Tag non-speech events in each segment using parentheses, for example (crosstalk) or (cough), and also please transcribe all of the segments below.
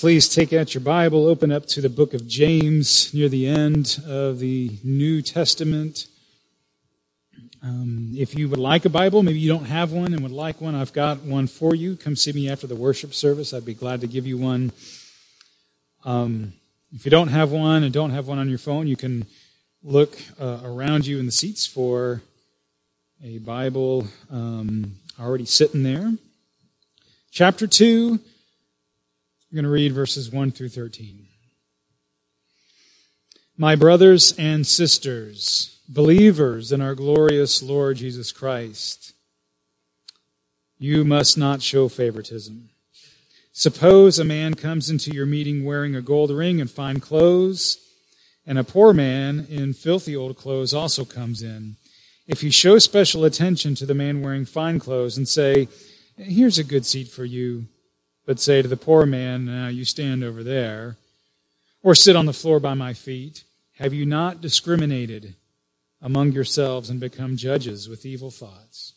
Please take out your Bible, open up to the book of James near the end of the New Testament. Um, if you would like a Bible, maybe you don't have one and would like one, I've got one for you. Come see me after the worship service. I'd be glad to give you one. Um, if you don't have one and don't have one on your phone, you can look uh, around you in the seats for a Bible um, already sitting there. Chapter 2 I'm going to read verses 1 through 13. My brothers and sisters, believers in our glorious Lord Jesus Christ, you must not show favoritism. Suppose a man comes into your meeting wearing a gold ring and fine clothes, and a poor man in filthy old clothes also comes in. If you show special attention to the man wearing fine clothes and say, Here's a good seat for you, but say to the poor man, Now you stand over there, or sit on the floor by my feet. Have you not discriminated among yourselves and become judges with evil thoughts?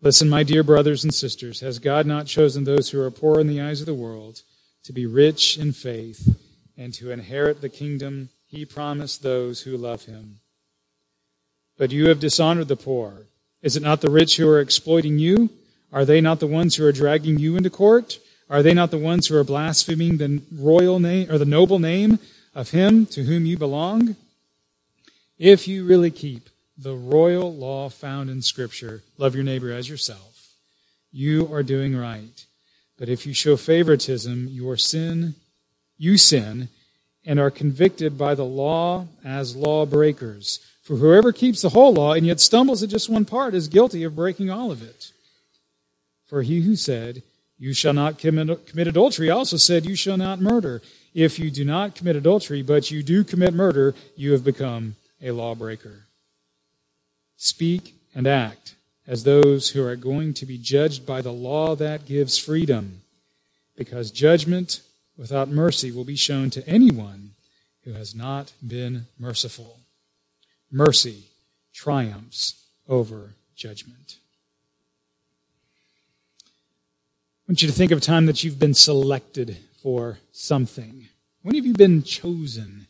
Listen, my dear brothers and sisters, has God not chosen those who are poor in the eyes of the world to be rich in faith and to inherit the kingdom he promised those who love him? But you have dishonored the poor. Is it not the rich who are exploiting you? Are they not the ones who are dragging you into court? Are they not the ones who are blaspheming the royal name or the noble name of him to whom you belong? If you really keep the royal law found in Scripture, love your neighbor as yourself, you are doing right. But if you show favoritism, your sin, you sin, and are convicted by the law as lawbreakers. For whoever keeps the whole law and yet stumbles at just one part is guilty of breaking all of it. For he who said, You shall not commit adultery, also said, You shall not murder. If you do not commit adultery, but you do commit murder, you have become a lawbreaker. Speak and act as those who are going to be judged by the law that gives freedom, because judgment without mercy will be shown to anyone who has not been merciful. Mercy triumphs over judgment. I want you to think of a time that you've been selected for something. When have you been chosen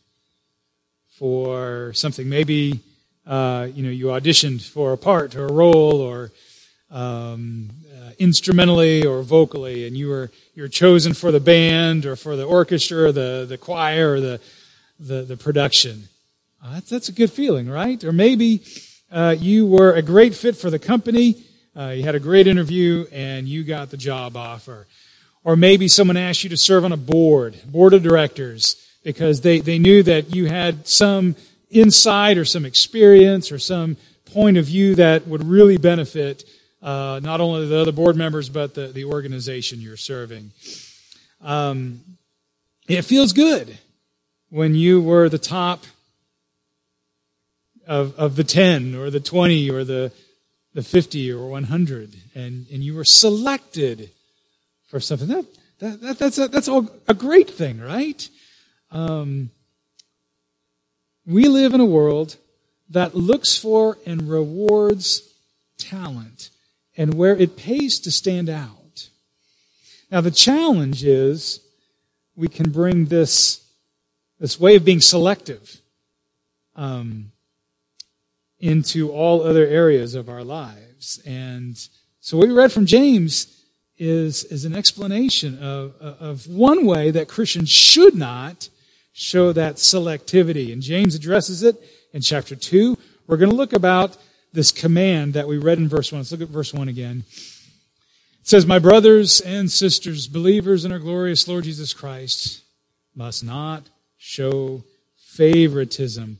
for something? Maybe uh, you know you auditioned for a part or a role, or um, uh, instrumentally or vocally, and you were you're chosen for the band or for the orchestra, or the the choir, or the the, the production. Uh, that's that's a good feeling, right? Or maybe uh, you were a great fit for the company uh, you had a great interview and you got the job offer. Or maybe someone asked you to serve on a board, board of directors, because they, they knew that you had some insight or some experience or some point of view that would really benefit uh, not only the other board members but the, the organization you're serving. Um, it feels good when you were the top of, of the 10 or the 20 or the the 50 or 100 and, and you were selected for something. That, that, that that's, a, that's all a great thing, right? Um, we live in a world that looks for and rewards talent and where it pays to stand out. Now, the challenge is we can bring this, this way of being selective um, into all other areas of our lives. And so what we read from James is, is an explanation of, of one way that Christians should not show that selectivity. And James addresses it in chapter 2. We're going to look about this command that we read in verse 1. Let's look at verse 1 again. It says, My brothers and sisters, believers in our glorious Lord Jesus Christ, must not show favoritism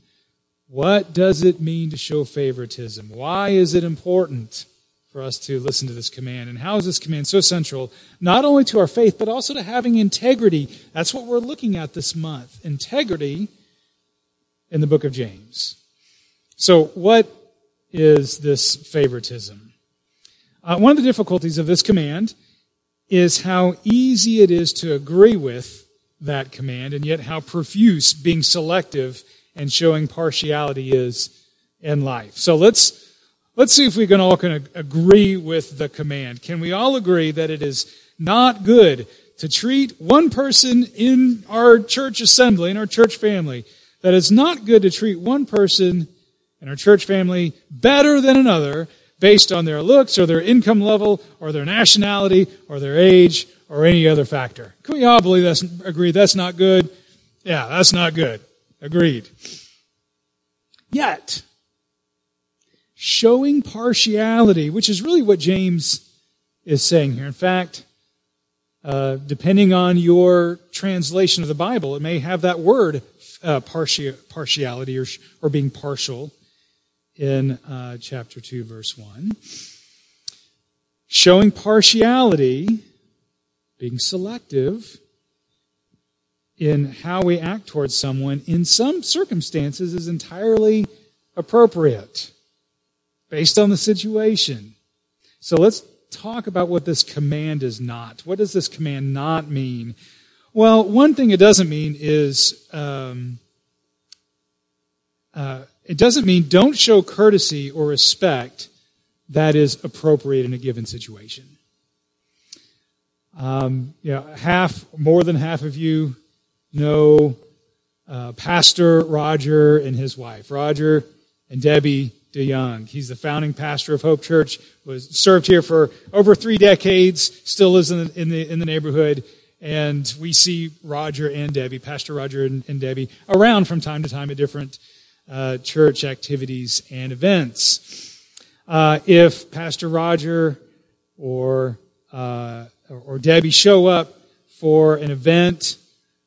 what does it mean to show favoritism? Why is it important for us to listen to this command? And how is this command so central, not only to our faith, but also to having integrity? That's what we're looking at this month integrity in the book of James. So, what is this favoritism? Uh, one of the difficulties of this command is how easy it is to agree with that command, and yet how profuse being selective and showing partiality is in life. So let's let's see if we can all can agree with the command. Can we all agree that it is not good to treat one person in our church assembly, in our church family, that it's not good to treat one person in our church family better than another based on their looks or their income level or their nationality or their age or any other factor. Can we all believe that's, agree that's not good? Yeah, that's not good. Agreed. Yet, showing partiality, which is really what James is saying here. In fact, uh, depending on your translation of the Bible, it may have that word uh, partia- partiality or, or being partial in uh, chapter 2, verse 1. Showing partiality, being selective in how we act towards someone in some circumstances is entirely appropriate based on the situation. So let's talk about what this command is not. What does this command not mean? Well, one thing it doesn't mean is um, uh, it doesn't mean don't show courtesy or respect that is appropriate in a given situation. Um, half, more than half of you know uh, Pastor Roger and his wife, Roger and Debbie DeYoung. He's the founding pastor of Hope Church. Was served here for over three decades. Still lives in the in the, in the neighborhood. And we see Roger and Debbie, Pastor Roger and, and Debbie, around from time to time at different uh, church activities and events. Uh, if Pastor Roger or uh, or Debbie show up for an event,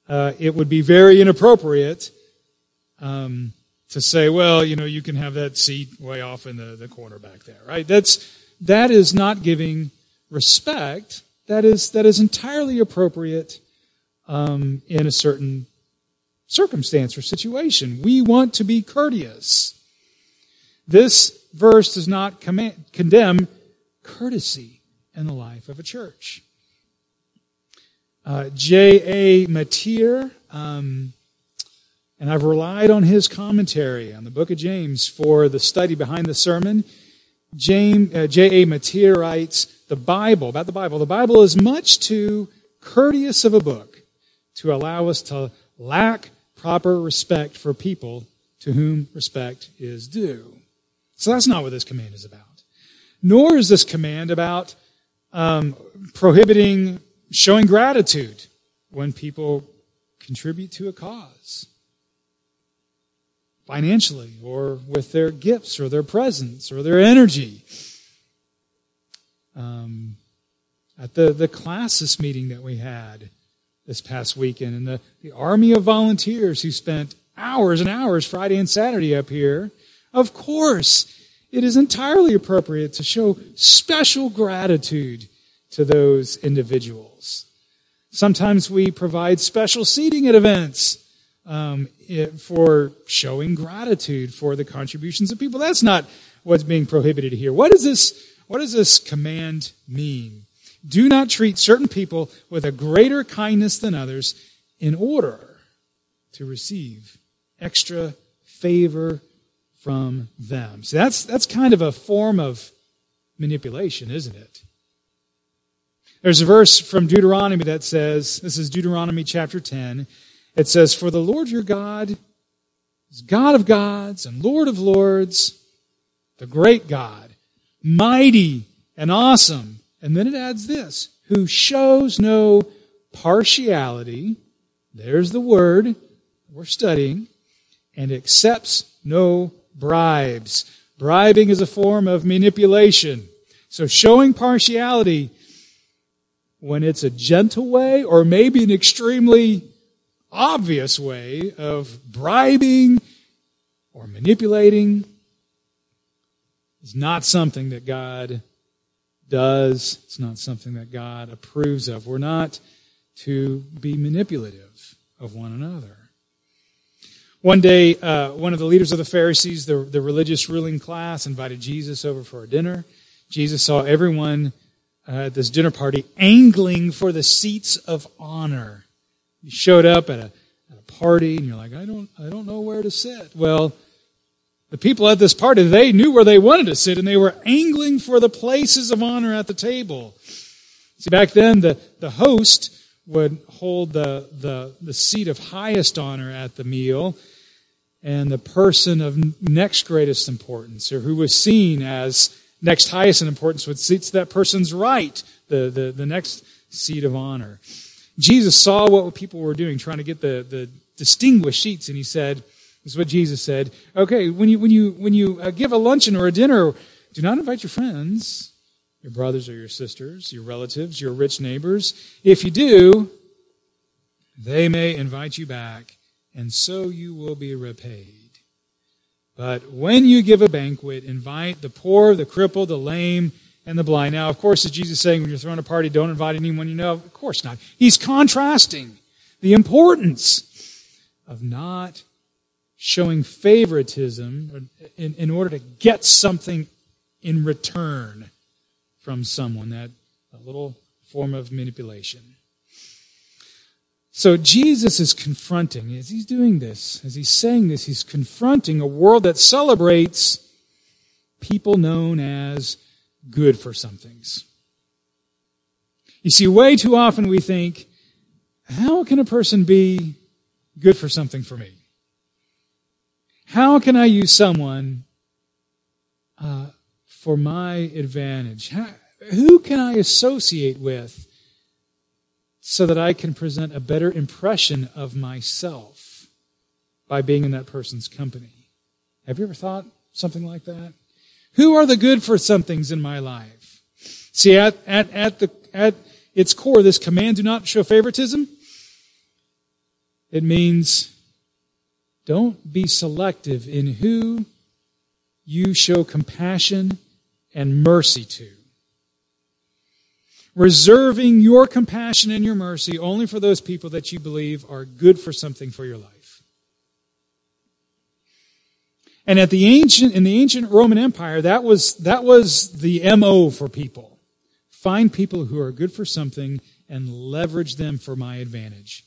uh, it would be very inappropriate um, to say, "Well, you know, you can have that seat way off in the, the corner back there." Right? That's that is not giving respect. That is that is entirely appropriate um, in a certain circumstance or situation. We want to be courteous. This verse does not command, condemn courtesy in the life of a church. Uh, J.A. Motyer, um, and I've relied on his commentary on the book of James for the study behind the sermon. James, uh, J.A. Motyer writes, the Bible, about the Bible, the Bible is much too courteous of a book to allow us to lack proper respect for people to whom respect is due. So that's not what this command is about. Nor is this command about um, prohibiting showing gratitude when people contribute to a cause financially or with their gifts or their presence or their energy. Um, at the, the classis meeting that we had, this past weekend, and the, the army of volunteers who spent hours and hours Friday and Saturday up here. Of course, it is entirely appropriate to show special gratitude to those individuals. Sometimes we provide special seating at events um, for showing gratitude for the contributions of people. That's not what's being prohibited here. What does this? What does this command mean? Do not treat certain people with a greater kindness than others in order to receive extra favor from them. So that's, that's kind of a form of manipulation, isn't it? There's a verse from Deuteronomy that says, this is Deuteronomy chapter 10. It says, For the Lord your God is God of gods and Lord of lords, the great God, mighty and awesome and then it adds this who shows no partiality. There's the word we're studying. And accepts no bribes. Bribing is a form of manipulation. So showing partiality when it's a gentle way or maybe an extremely obvious way of bribing or manipulating is not something that God does. It's not something that God approves of. We're not to be manipulative of one another. One day, uh, one of the leaders of the Pharisees, the, the religious ruling class, invited Jesus over for a dinner. Jesus saw everyone at this dinner party angling for the seats of honor. You showed up at a, at a party, and you're like, I don't, I don't know where to sit. Well, the people at this party, they knew where they wanted to sit and they were angling for the places of honor at the table. See, back then, the, the host would hold the, the, the seat of highest honor at the meal, and the person of next greatest importance, or who was seen as next highest in importance, sit to that person's right, the, the, the next seat of honor. Jesus saw what people were doing, trying to get the, the distinguished seats, and he said, this is what Jesus said. Okay, when you, when you, when you uh, give a luncheon or a dinner, do not invite your friends, your brothers or your sisters, your relatives, your rich neighbors. If you do, they may invite you back, and so you will be repaid. But when you give a banquet, invite the poor, the crippled, the lame, and the blind. Now, of course, is Jesus saying when you're throwing a party, don't invite anyone you know? Of course not. He's contrasting the importance of not showing favoritism in, in order to get something in return from someone, that a little form of manipulation. So Jesus is confronting, as he's doing this, as he's saying this, he's confronting a world that celebrates people known as good for somethings. You see, way too often we think, how can a person be good for something for me? How can I use someone uh, for my advantage? How, who can I associate with so that I can present a better impression of myself by being in that person's company. Have you ever thought something like that? Who are the good for somethings in my life? See, at, at, at, the, at its core, this command, do not show favoritism, it means don't be selective in who you show compassion and mercy to reserving your compassion and your mercy only for those people that you believe are good for something for your life. And at the ancient, in the ancient Roman Empire, that was, that was the MO for people. Find people who are good for something and leverage them for my advantage.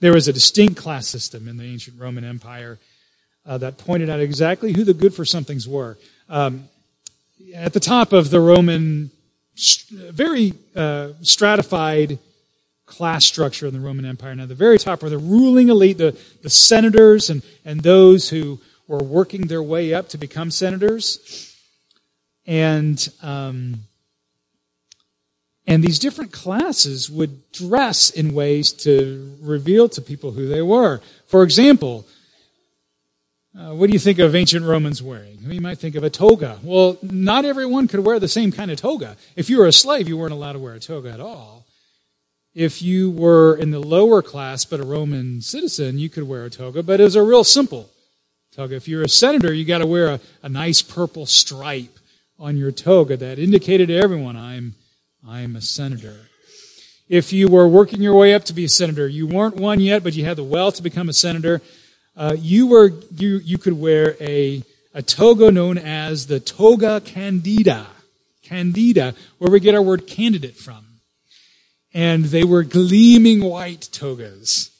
There was a distinct class system in the ancient Roman Empire uh, that pointed out exactly who the good for somethings were. Um, at the top of the Roman very uh, stratified class structure in the Roman Empire. Now, the very top are the ruling elite, the, the senators and, and those who were working their way up to become senators. And, um, and these different classes would dress in ways to reveal to people who they were. For example, uh, what do you think of ancient Romans wearing? You might think of a toga. Well, not everyone could wear the same kind of toga. If you were a slave, you weren't allowed to wear a toga at all. If you were in the lower class but a Roman citizen, you could wear a toga, but it was a real simple toga. If you're a senator, you got to wear a, a nice purple stripe on your toga that indicated to everyone, I'm, I'm a senator. If you were working your way up to be a senator, you weren't one yet, but you had the wealth to become a senator, uh, you were you you could wear a a toga known as the toga candida, candida, where we get our word candidate from, and they were gleaming white togas.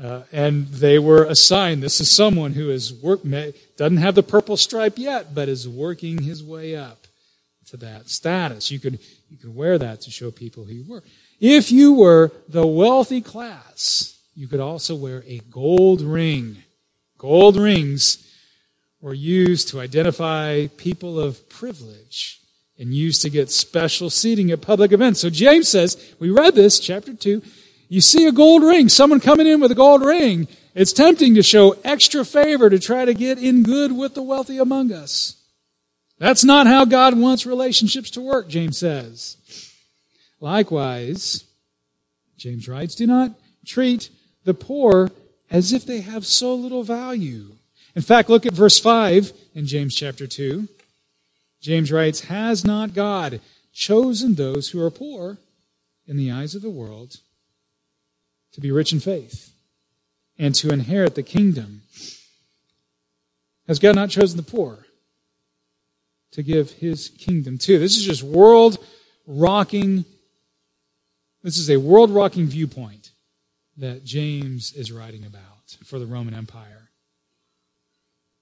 Uh, and they were a sign. This is someone who is work doesn't have the purple stripe yet, but is working his way up to that status. You could you could wear that to show people who you were. If you were the wealthy class, you could also wear a gold ring. Gold rings were used to identify people of privilege and used to get special seating at public events. So James says, we read this, chapter 2, you see a gold ring, someone coming in with a gold ring. It's tempting to show extra favor to try to get in good with the wealthy among us. That's not how God wants relationships to work, James says. Likewise, James writes, do not treat the poor as if they have so little value. In fact, look at verse 5 in James chapter 2. James writes, Has not God chosen those who are poor in the eyes of the world to be rich in faith and to inherit the kingdom? Has God not chosen the poor to give his kingdom to? This is just world rocking. This is a world rocking viewpoint that James is writing about for the Roman Empire.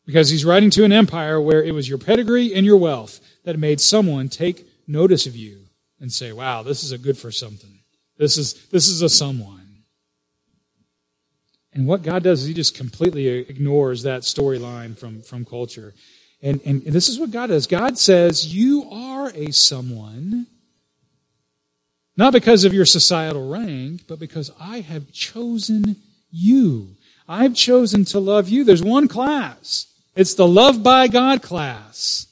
Because he's writing to an empire where it was your pedigree and your wealth that made someone take notice of you and say, wow, this is a good for something. This is, this is a someone. And what God does is He just completely ignores that storyline from, from culture. And, and this is what God does. God says, You are a someone, not because of your societal rank, but because I have chosen you. I've chosen to love you. There's one class. It's the love by God class.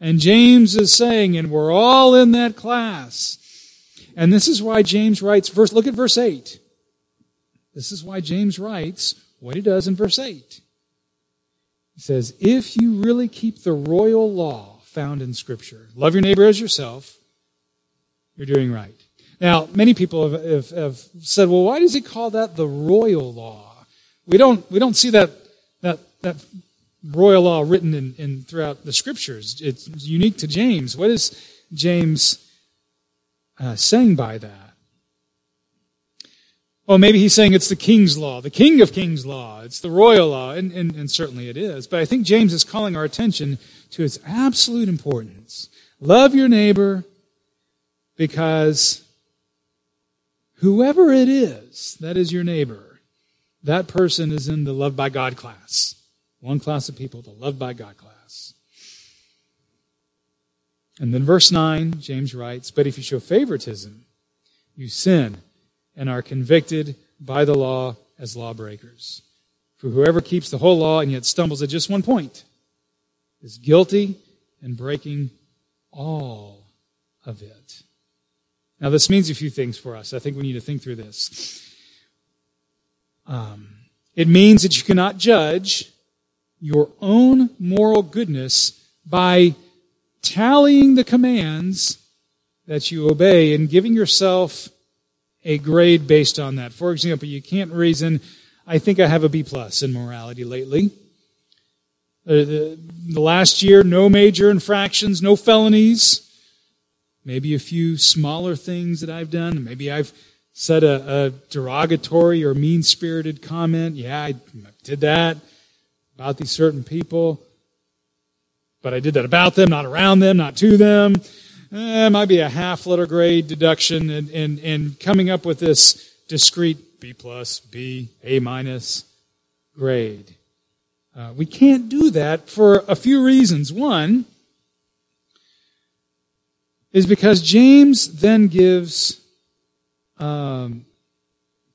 And James is saying, and we're all in that class. And this is why James writes, verse, look at verse 8. This is why James writes what he does in verse 8. He says, If you really keep the royal law found in Scripture, love your neighbor as yourself, you're doing right. Now, many people have, have, have said, well, why does he call that the royal law? We don't, we don't see that, that, that royal law written in, in throughout the scriptures. It's unique to James. What is James uh, saying by that? Well, maybe he's saying it's the king's law, the king of king's law. It's the royal law, and, and, and certainly it is. But I think James is calling our attention to its absolute importance. Love your neighbor because whoever it is that is your neighbor, that person is in the loved by God class. One class of people, the loved by God class. And then verse 9, James writes, But if you show favoritism, you sin and are convicted by the law as lawbreakers. For whoever keeps the whole law and yet stumbles at just one point is guilty and breaking all of it. Now, this means a few things for us. I think we need to think through this. Um, it means that you cannot judge your own moral goodness by tallying the commands that you obey and giving yourself a grade based on that. For example, you can't reason, I think I have a B plus in morality lately. Uh, the, the last year, no major infractions, no felonies. Maybe a few smaller things that I've done. Maybe I've said a, a derogatory or mean spirited comment. Yeah, I did that about these certain people. But I did that about them, not around them, not to them eh, it might be a half letter grade deduction and, and, and coming up with this discrete B plus, B, A minus grade. Uh, we can't do that for a few reasons. One is because James then gives um,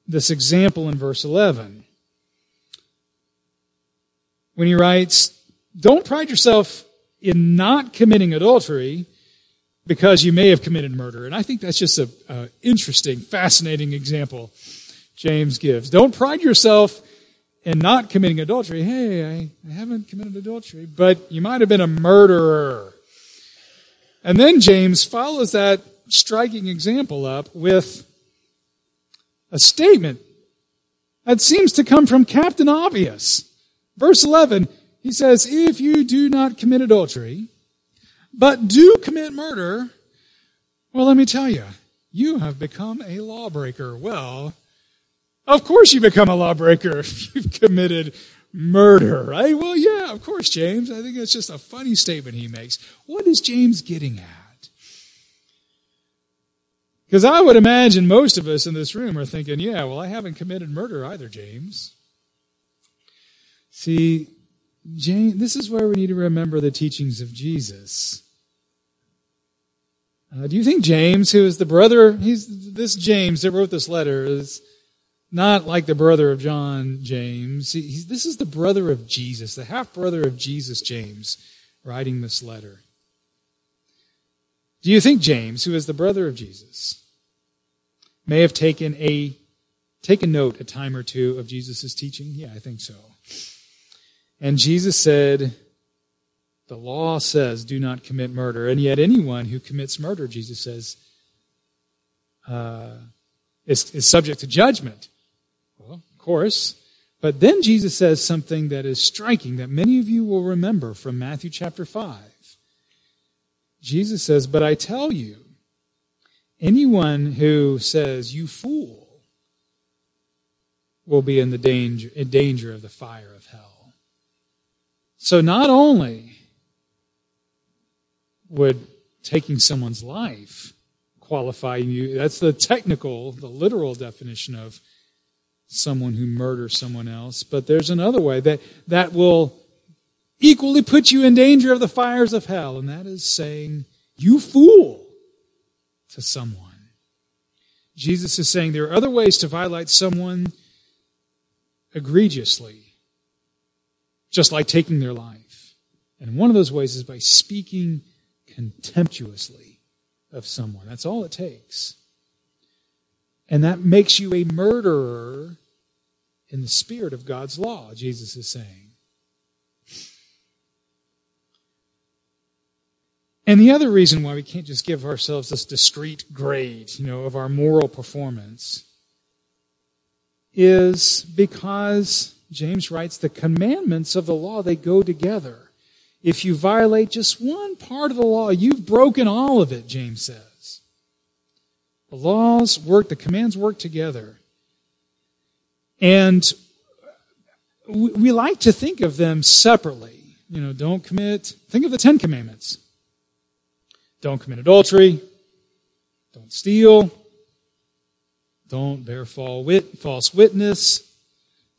this example in verse 11 when he writes, Don't pride yourself in not committing adultery because you may have committed murder. And I think that's just an interesting, fascinating example James gives. Don't pride yourself in not committing adultery. Hey, I, I haven't committed adultery, but you might have been a murderer. And then James follows that striking example up with a statement that seems to come from Captain Obvious. Verse 11, he says, If you do not commit adultery, but do commit murder, well, let me tell you, you have become a lawbreaker. Well, of course you become a lawbreaker (laughs) if you've committed murder, right? Well, yeah, of course, James. I think that's just a funny statement he makes. What is James getting at? Because I would imagine most of us in this room are thinking, yeah, well, I haven't committed murder either, James. See, James, this is where we need to remember the teachings of Jesus. Uh, do you think James, who is the brother, he's this James that wrote this letter, is not like the brother of John James? This is the brother of Jesus, the half brother of Jesus, James, writing this letter. Do you think James, who is the brother of Jesus, may have taken a taken note a time or two of Jesus' teaching? Yeah, I think so. And Jesus said, the law says, do not commit murder. And yet, anyone who commits murder, Jesus says, uh, is, is subject to judgment. Course. But then Jesus says something that is striking that many of you will remember from Matthew chapter 5. Jesus says, But I tell you, anyone who says, You fool, will be in the danger, in danger of the fire of hell. So not only would taking someone's life qualify you. That's the technical, the literal definition of someone who murders someone else. But there's another way that, that will equally put you in danger of the fires of hell, and that is saying, You fool, to someone. Jesus is saying there are other ways to violate someone egregiously, just like taking their life. And one of those ways is by speaking contemptuously of someone. That's all it takes. And that makes you a murderer in the spirit of God's law, Jesus is saying. And the other reason why we can't just give ourselves this discrete grade, you know, of our moral performance is because James writes the commandments of the law they go together. If you violate just one part of the law, you've broken all of it, James says. The laws work, the commands work together. And we like to think of them separately. You know, don't commit, think of the Ten Commandments. Don't commit adultery. Don't steal. Don't bear false witness.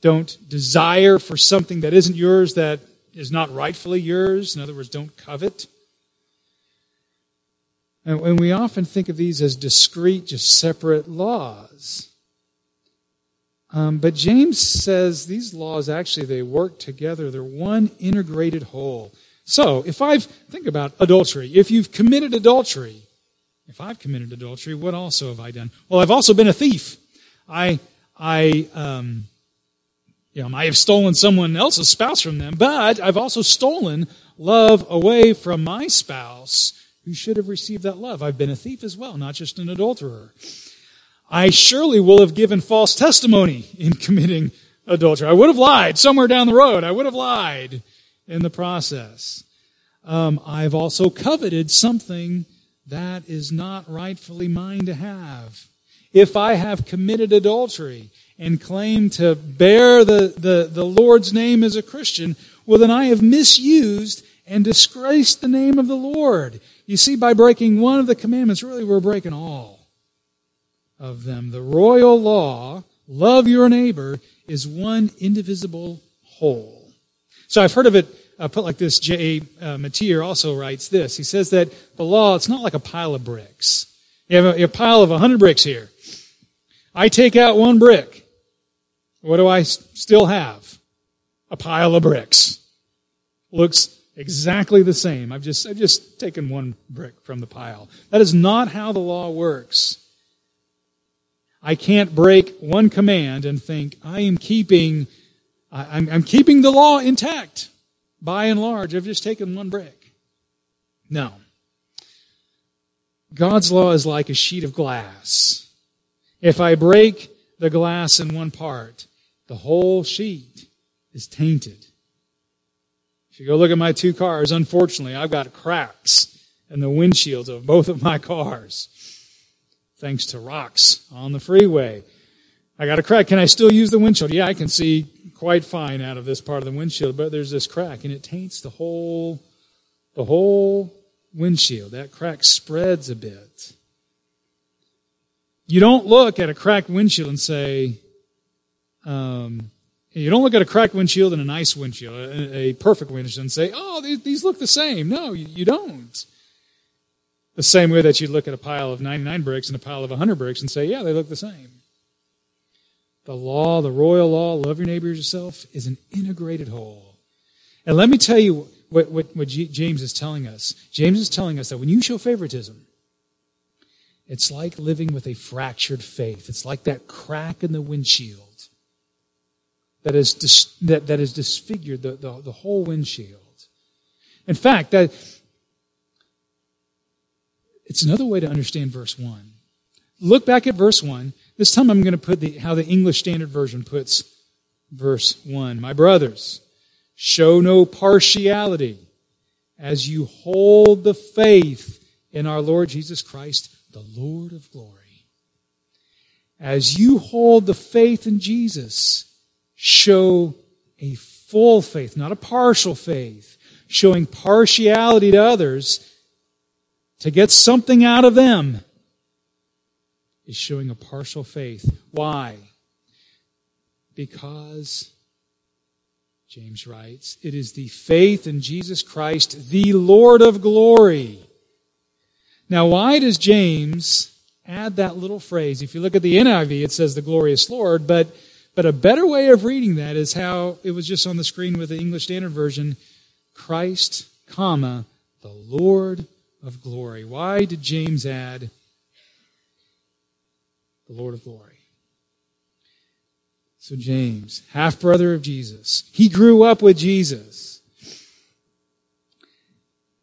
Don't desire for something that isn't yours that is not rightfully yours. In other words, don't covet. And we often think of these as discrete, just separate laws. Um, but James says these laws actually they work together. They're one integrated whole. So if I've think about adultery, if you've committed adultery, if I've committed adultery, what also have I done? Well, I've also been a thief. I I um, you know, I have stolen someone else's spouse from them, but I've also stolen love away from my spouse who should have received that love. I've been a thief as well, not just an adulterer. I surely will have given false testimony in (laughs) committing adultery. I would have lied somewhere down the road. I would have lied in the process. Um, I've also coveted something that is not rightfully mine to have. If I have committed adultery, and claim to bear the, the, the Lord's name as a Christian, well, then I have misused and disgrace the name of the Lord. You see, by breaking one of the commandments, really we're breaking all of them. The royal law, love your neighbor, is one indivisible whole. So I've heard of it uh, put like this. J. Uh, Motyer also writes this. He says that the law, it's not like a pile of bricks. You have a, a pile of 100 bricks here. I take out one brick. What do I still have? A pile of bricks. Looks exactly the same. I've just, I've just taken one brick from the pile. That is not how the law works. I can't break one command and think, I am keeping, I'm, I'm keeping the law intact. By and large, I've just taken one brick. No. God's law is like a sheet of glass. If I break the glass in one part, the whole sheet is tainted. If you go look at my two cars, unfortunately, I've got cracks in the windshields of both of my (laughs) cars. Thanks to rocks on the freeway. I got a crack. Can I still use the windshield? Yeah, I can see quite fine out of this part of the windshield, but there's this crack and it taints the whole, the whole windshield. That crack spreads a bit. You don't look at a cracked windshield and say, um, you don't look at a cracked windshield and a nice windshield, a, perfect windshield, and say, oh, these, look the same. No, you, you, don't. The same way that you look at a pile of 99 bricks and a pile of 100 bricks and say, yeah, they look the same. The law, the royal law, love your neighbor as yourself, is an integrated whole. And let me tell you what, what, what James is telling us. James is telling us that when you show favoritism, it's like living with a fractured faith. It's like that crack in the windshield that is, dis, that, that is disfigured the, the, the whole windshield. In fact, that it's another way to understand verse 1. Look back at verse 1. This time I'm going to put the, how the English Standard Version puts verse 1. My brothers, show no partiality as you hold the faith in our Lord Jesus Christ, the Lord of glory. As you hold the faith in Jesus, show a full faith, not a partial faith, showing partiality to others to get something out of them is showing a partial faith. Why? Because, James writes, it is the faith in Jesus Christ, the Lord of glory. Now, why does James add that little phrase? If you look at the NIV, it says the glorious Lord, but, but a better way of reading that is how it was just on the screen with the English Standard Version Christ, comma, the Lord of glory. Why did James add the Lord of glory? So, James, half brother of Jesus, he grew up with Jesus.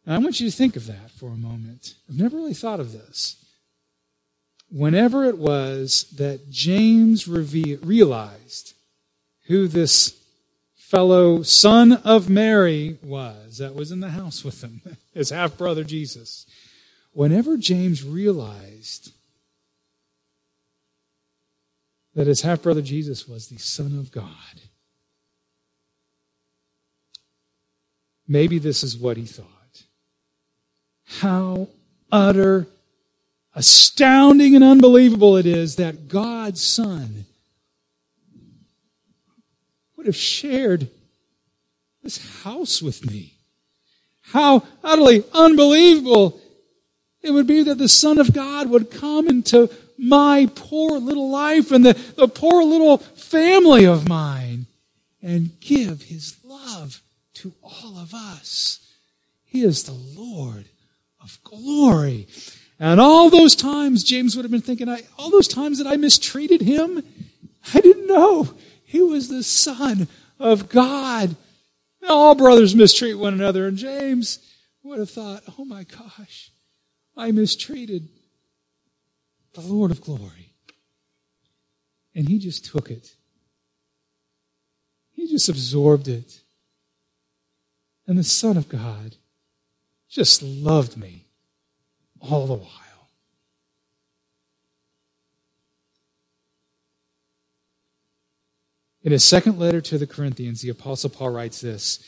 I want you to think of that for a moment. I've never really thought of this. Whenever it was that James realized who this fellow son of Mary was that was in the house with him, (laughs) his half brother Jesus, whenever James realized that his half brother Jesus was the Son of God. Maybe this is what he thought. How utter, astounding, and unbelievable it is that God's Son would have shared this house with me. How utterly unbelievable it would be that the Son of God would come into my poor little life and the, the poor little family of mine and give his love to all of us. He is the Lord of glory. And all those times, James would have been thinking, I, all those times that I mistreated him, I didn't know he was the Son of God. All brothers mistreat one another. And James would have thought, oh my gosh, I mistreated the Lord of glory. And he just took it. He just absorbed it. And the Son of God just loved me all the while. In his second letter to the Corinthians, the Apostle Paul writes this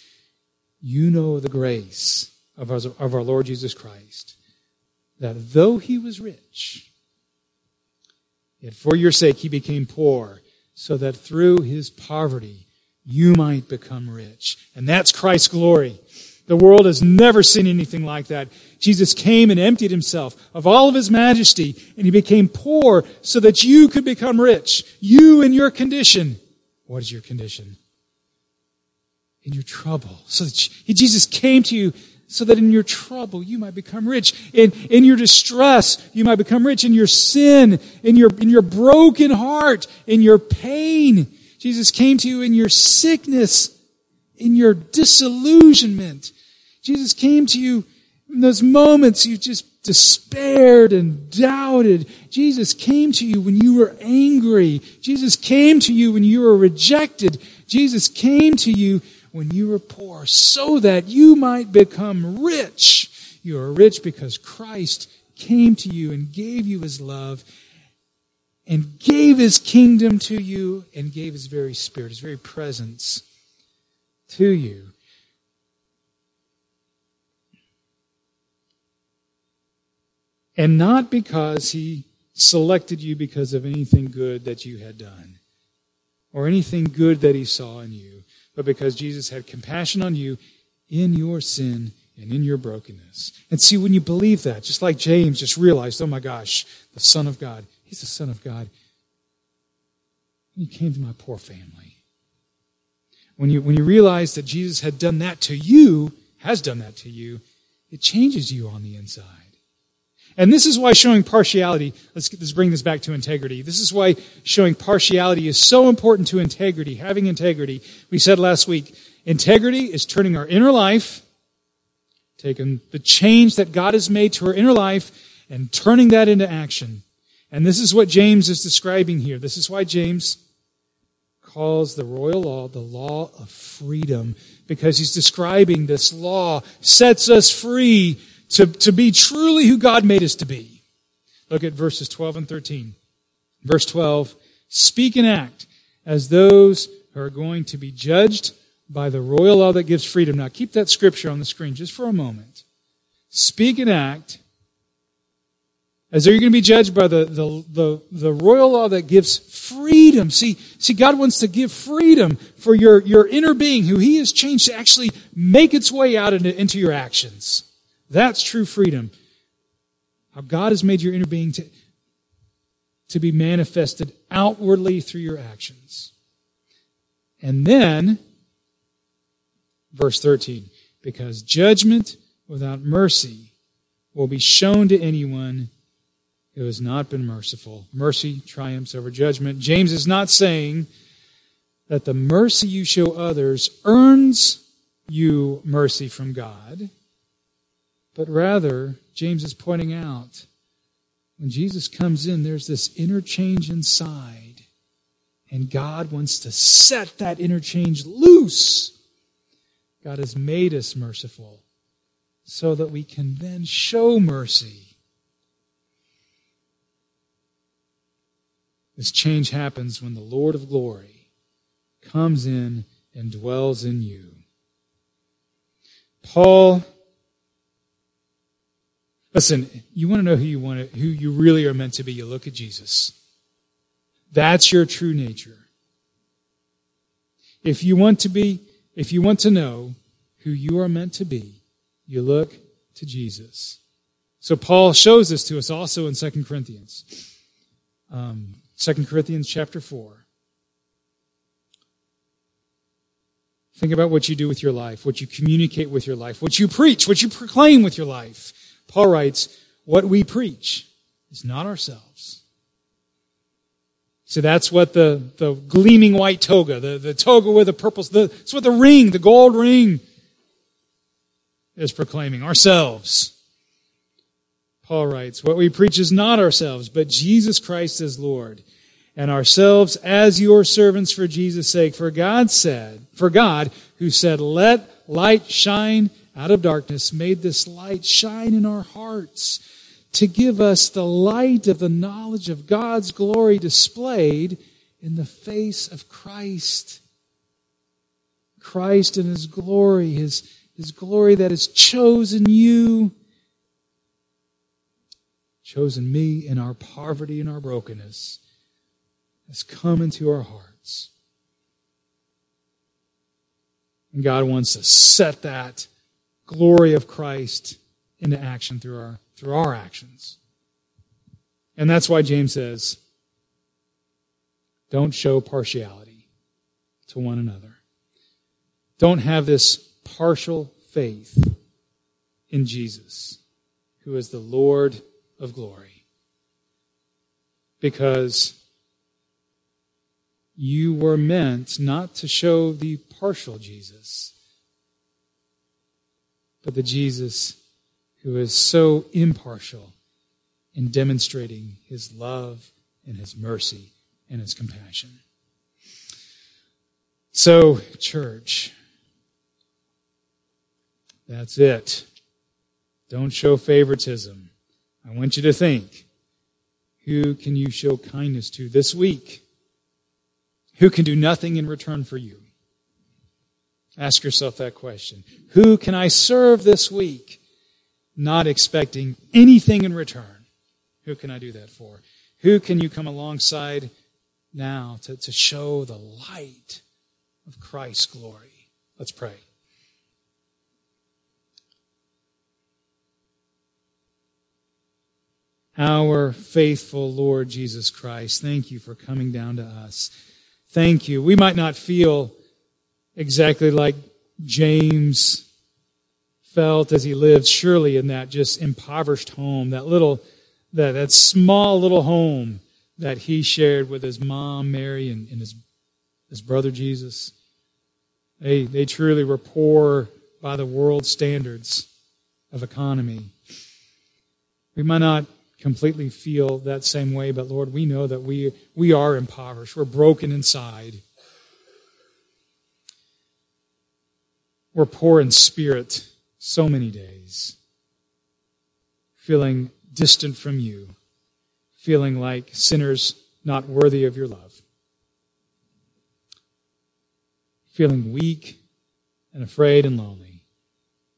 You know the grace of our, of our Lord Jesus Christ, that though he was rich, Yet for your sake he became poor, so that through his poverty you might become rich. And that's Christ's glory. The world has never seen anything like that. Jesus came and emptied himself of all of his majesty, and he became poor so that you could become rich. You in your condition. What is your condition? In your trouble. So that Jesus came to you so that in your trouble you might become rich. In, in your distress, you might become rich. In your sin, in your, in your broken heart, in your pain. Jesus came to you in your sickness, in your disillusionment. Jesus came to you in those moments you just despaired and doubted. Jesus came to you when you were angry. Jesus came to you when you were rejected. Jesus came to you when you were poor, so that you might become rich. You are rich because Christ came to you and gave you his love and gave his kingdom to you and gave his very spirit, his very presence to you. And not because he selected you because of anything good that you had done or anything good that he saw in you but because Jesus had compassion on you in your sin and in your brokenness. And see, when you believe that, just like James just realized, oh my gosh, the Son of God, he's the Son of God. He came to my poor family. When you, when you realize that Jesus had done that to you, has done that to you, it changes you on the inside. And this is why showing partiality, let's, let's bring this back to integrity. This is why showing partiality is so important to integrity, having integrity. We said last week, integrity is turning our inner life, taking the change that God has made to our inner life, and turning that into action. And this is what James is describing here. This is why James calls the royal law the law of freedom, because he's describing this law sets us free to, to be truly who God made us to be. Look at verses 12 and 13. Verse 12, speak and act as those who are going to be judged by the royal law that gives freedom. Now keep that scripture on the screen just for a moment. Speak and act As are you're going to be judged by the, the, the, the royal law that gives freedom? See, see, God wants to give freedom for your, your inner being, who He has changed to actually make its way out into, into your actions. That's true freedom. How God has made your inner being to, to be manifested outwardly through your actions. And then, verse 13, because judgment without mercy will be shown to anyone who has not been merciful. Mercy triumphs over judgment. James is not saying that the mercy you show others earns you mercy from God, but rather, James is pointing out when Jesus comes in, there's this interchange inside, and God wants to set that interchange loose. God has made us merciful so that we can then show mercy This change happens when the Lord of glory comes in and dwells in you. Paul, listen, you want to know who you want to, who you really are meant to be, you look at Jesus. That's your true nature. If you want to be, if you want to know who you are meant to be, you look to Jesus. So Paul shows this to us also in 2 Corinthians. Um, 2 Corinthians chapter 4. Think about what you do with your life, what you communicate with your life, what you preach, what you proclaim with your life. Paul writes, what we preach is not ourselves. So that's what the, the gleaming white toga, the, the toga with the purple, the, that's what the ring, the gold ring is proclaiming. Ourselves. Paul writes, What we preach is not ourselves, but Jesus Christ as Lord, and ourselves as your servants for Jesus' sake. For God said, for God, who said, Let light shine out of darkness, made this light shine in our hearts to give us the light of the knowledge of God's glory displayed in the face of Christ. Christ and His glory, His, His glory that has chosen you chosen me in our poverty and our brokenness, has come into our hearts. And God wants to set that glory of Christ into action through our, through our actions. And that's why James says, don't show partiality to one another. Don't have this partial faith in Jesus, who is the Lord of glory. Because you were meant not to show the partial Jesus, but the Jesus who is so impartial in demonstrating his love and his mercy and his compassion. So, church, that's it. Don't show favoritism. I want you to think who can you show kindness to this week? Who can do nothing in return for you? Ask yourself that question. Who can I serve this week not expecting anything in return? Who can I do that for? Who can you come alongside now to, to show the light of Christ's glory? Let's pray. Our faithful Lord Jesus Christ, thank you for coming down to us. Thank you. We might not feel exactly like James felt as he lived, surely in that just impoverished home, that little, that, that small little home that he shared with his mom, Mary, and, and his, his brother Jesus. They, they truly were poor by the world standards of economy. We might not completely feel that same way, but Lord, we know that we, we are impoverished. We're broken inside. We're poor in spirit so many days, feeling distant from you, feeling like sinners not worthy of your love, feeling weak and afraid and lonely.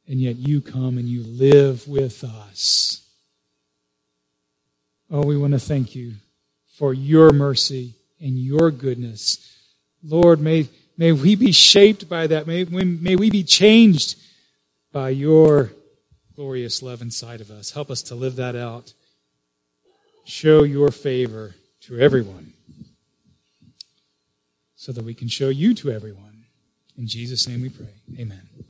And yet you come and you live with us Oh, we want to thank you for your mercy and your goodness. Lord, may, may we be shaped by that. May, may we be changed by your glorious love inside of us. Help us to live that out. Show your favor to everyone so that we can show you to everyone. In Jesus' name we pray. Amen.